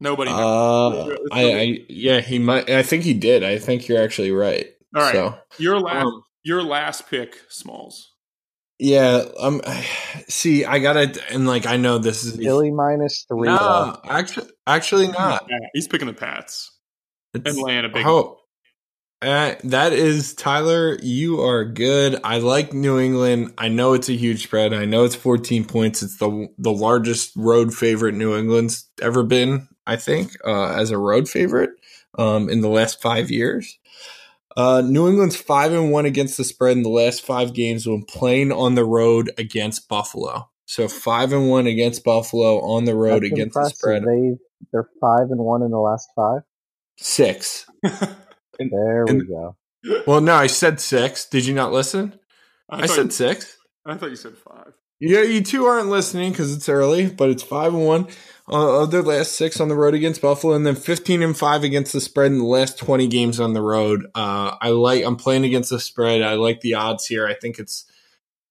Nobody. Uh, I, I, yeah, he might. I think he did. I think you're actually right. All right, so, your last, um, your last pick, Smalls. Yeah, um, [SIGHS] see, I gotta, and like, I know this is Philly minus three. No, actually, actually not. He's picking the Pats it's, and laying a big. Oh, uh, that is Tyler. You are good. I like New England. I know it's a huge spread. I know it's 14 points. It's the the largest road favorite New England's ever been. I think uh, as a road favorite um, in the last five years. Uh, New England's five and one against the spread in the last five games when playing on the road against Buffalo. So five and one against Buffalo on the road That's against impressive. the spread. They they're five and one in the last five. Six. [LAUGHS] And, there we and, go. Well, no, I said six. Did you not listen? I, I said you, six. I thought you said five. Yeah, you two aren't listening because it's early, but it's five and one of their last six on the road against Buffalo, and then fifteen and five against the spread in the last twenty games on the road. Uh, I like. I'm playing against the spread. I like the odds here. I think it's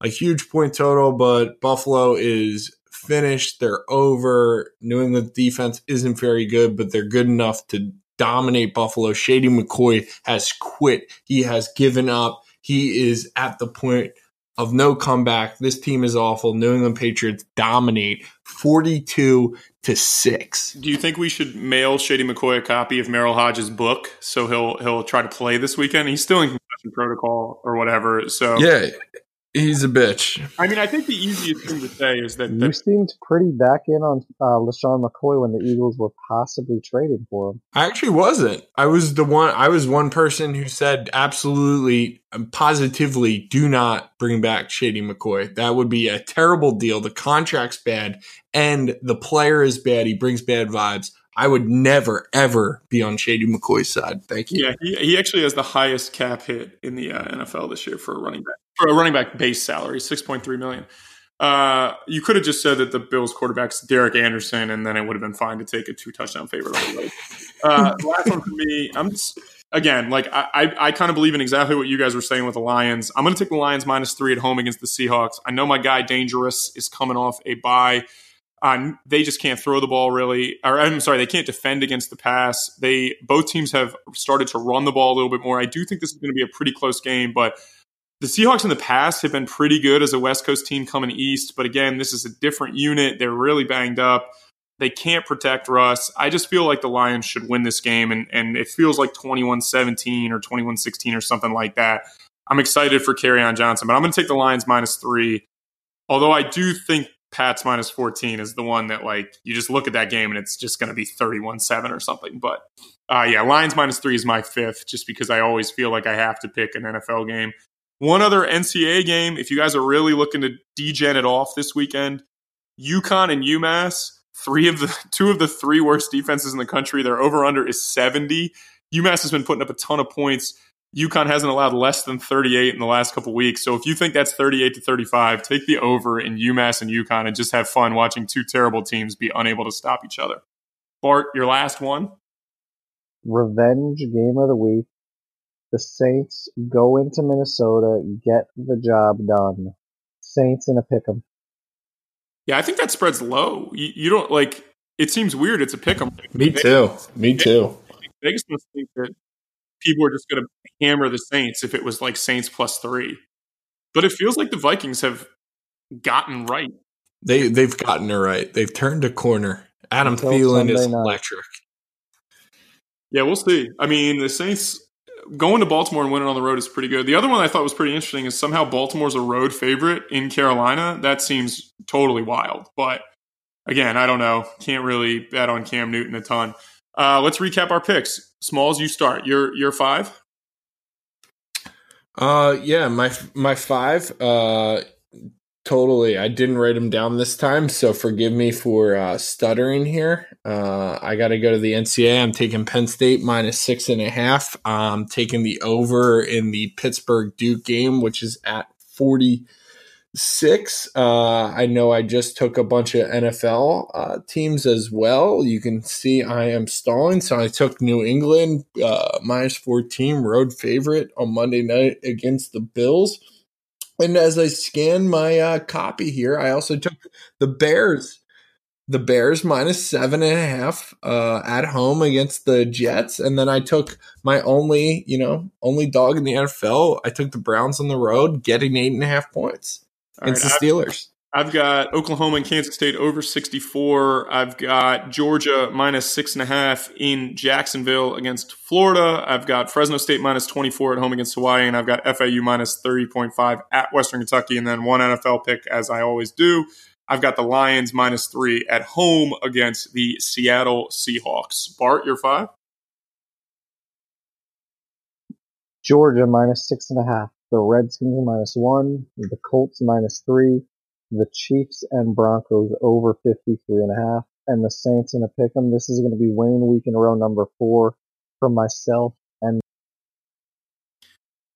a huge point total, but Buffalo is finished. They're over. New England defense isn't very good, but they're good enough to dominate Buffalo. Shady McCoy has quit. He has given up. He is at the point of no comeback. This team is awful. New England Patriots dominate 42 to 6. Do you think we should mail Shady McCoy a copy of Merril Hoge's book so he'll he'll try to play this weekend? He's still in concussion protocol or whatever. So Yeah, He's a bitch. I mean, I think the easiest thing to say is that you seemed pretty back in on uh, LeSean McCoy when the Eagles were possibly trading for him. I actually wasn't. I was the one. I was one person who said absolutely, um, positively, do not bring back Shady McCoy. That would be a terrible deal. The contract's bad, and the player is bad. He brings bad vibes. I would never ever be on Shady McCoy's side. Thank you. Yeah, he, he actually has the highest cap hit in the uh, NFL this year for a running back for a running back base salary, six point three million. Uh, you could have just said that the Bills quarterback's Derek Anderson, and then it would have been fine to take a two touchdown favorite. uh, last one for me. I'm just again like I I, I kind of believe in exactly what you guys were saying with the Lions. I'm going to take the Lions minus three at home against the Seahawks. I know my guy Dangerous is coming off a bye. Uh, they just can't throw the ball really. Or I'm sorry, they can't defend against the pass. They both teams have started to run the ball a little bit more. I do think this is going to be a pretty close game, but the Seahawks in the past have been pretty good as a West Coast team coming east. But again, this is a different unit. They're really banged up. They can't protect Russ. I just feel like the Lions should win this game, and, and it feels like 21 17 or 21 16 or something like that. I'm excited for Kerryon Johnson, but I'm going to take the Lions minus three. Although I do think Pats minus 14 is the one that like you just look at that game and it's just going to be 31-7 or something. But uh, yeah, Lions minus three is my fifth, just because I always feel like I have to pick an NFL game. One other NCAA game, if you guys are really looking to degen it off this weekend, UConn and UMass, three of the [LAUGHS] two of the three worst defenses in the country. Their over under is 70. UMass has been putting up a ton of points. UConn hasn't allowed less than 38 in the last couple weeks. So if you think that's 38 to 35, take the over in UMass and UConn and just have fun watching two terrible teams be unable to stop each other. Bart, your last one. Revenge game of the week. The Saints go into Minnesota, get the job done. Saints in a pick 'em. Yeah, I think that spread's low. You, you don't like. It seems weird. It's a pick 'em. Me too. Me too. Vegas must think that people are just going to hammer the Saints if it was like Saints plus three. But it feels like the Vikings have gotten right. They they've gotten it right. They've turned a corner. Adam Until Thielen is night. electric. Yeah, we'll see. I mean, the Saints going to Baltimore and winning on the road is pretty good. The other one I thought was pretty interesting is somehow Baltimore's a road favorite in Carolina. That seems totally wild. But again, I don't know. Can't really bet on Cam Newton a ton. Uh, let's recap our picks. Smalls, you start. You're you're five. Uh, yeah, my my five. Uh, Totally. I didn't write them down this time, so forgive me for uh, stuttering here. Uh, I got to go to the NCAA. I'm taking Penn State minus six and a half. I'm taking the over in the Pittsburgh Duke game, which is at 46. Uh, I know I just took a bunch of NFL uh, teams as well. You can see I am stalling, so I took New England uh, minus 14 road favorite on Monday night against the Bills. And as I scan my uh, copy here, I also took the Bears. The Bears minus seven and a half uh, at home against the Jets, and then I took my only, you know, only dog in the NFL. I took the Browns on the road, getting eight and a half points against right, the Steelers. I've got Oklahoma and Kansas State over 64. I've got Georgia minus six and a half in Jacksonville against Florida. I've got Fresno State minus 24 at home against Hawaii. And I've got FAU minus 30.5 at Western Kentucky. And then one NFL pick, as I always do. I've got the Lions minus three at home against the Seattle Seahawks. Bart, your five? Georgia minus six and a half. The Redskins minus one. The Colts minus three the Chiefs and Broncos over 53 and a half, and the Saints in a pick 'em. This is going to be winning week in a row number four for myself and.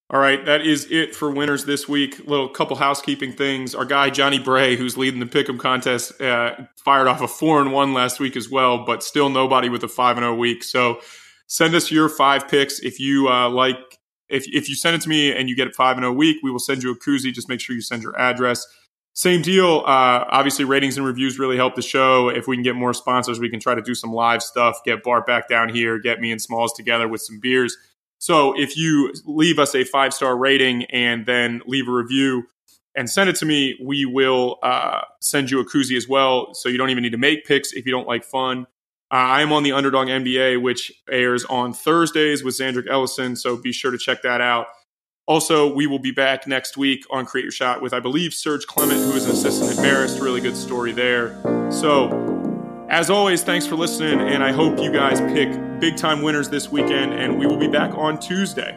All right, that is it for winners this week. Little couple housekeeping things. Our guy Johnny Bray, who's leading the pick'em contest, uh, fired off a four and one last week as well, but still nobody with a five and zero oh week. So send us your five picks if you uh, like. If if you send it to me and you get it five and zero oh week, we will send you a koozie. Just make sure you send your address. Same deal. Uh, obviously, ratings and reviews really help the show. If we can get more sponsors, we can try to do some live stuff, get Bart back down here, get me and Smalls together with some beers. So if you leave us a five star rating and then leave a review and send it to me, we will uh, send you a koozie as well. So you don't even need to make picks if you don't like fun. Uh, I am on the Underdog NBA, which airs on Thursdays with Zandrick Ellison. So be sure to check that out. Also, we will be back next week on Create Your Shot with, I believe, Serge Clement, who is an assistant at Marist. Really good story there. So, as always, thanks for listening, and I hope you guys pick big time winners this weekend, and we will be back on Tuesday.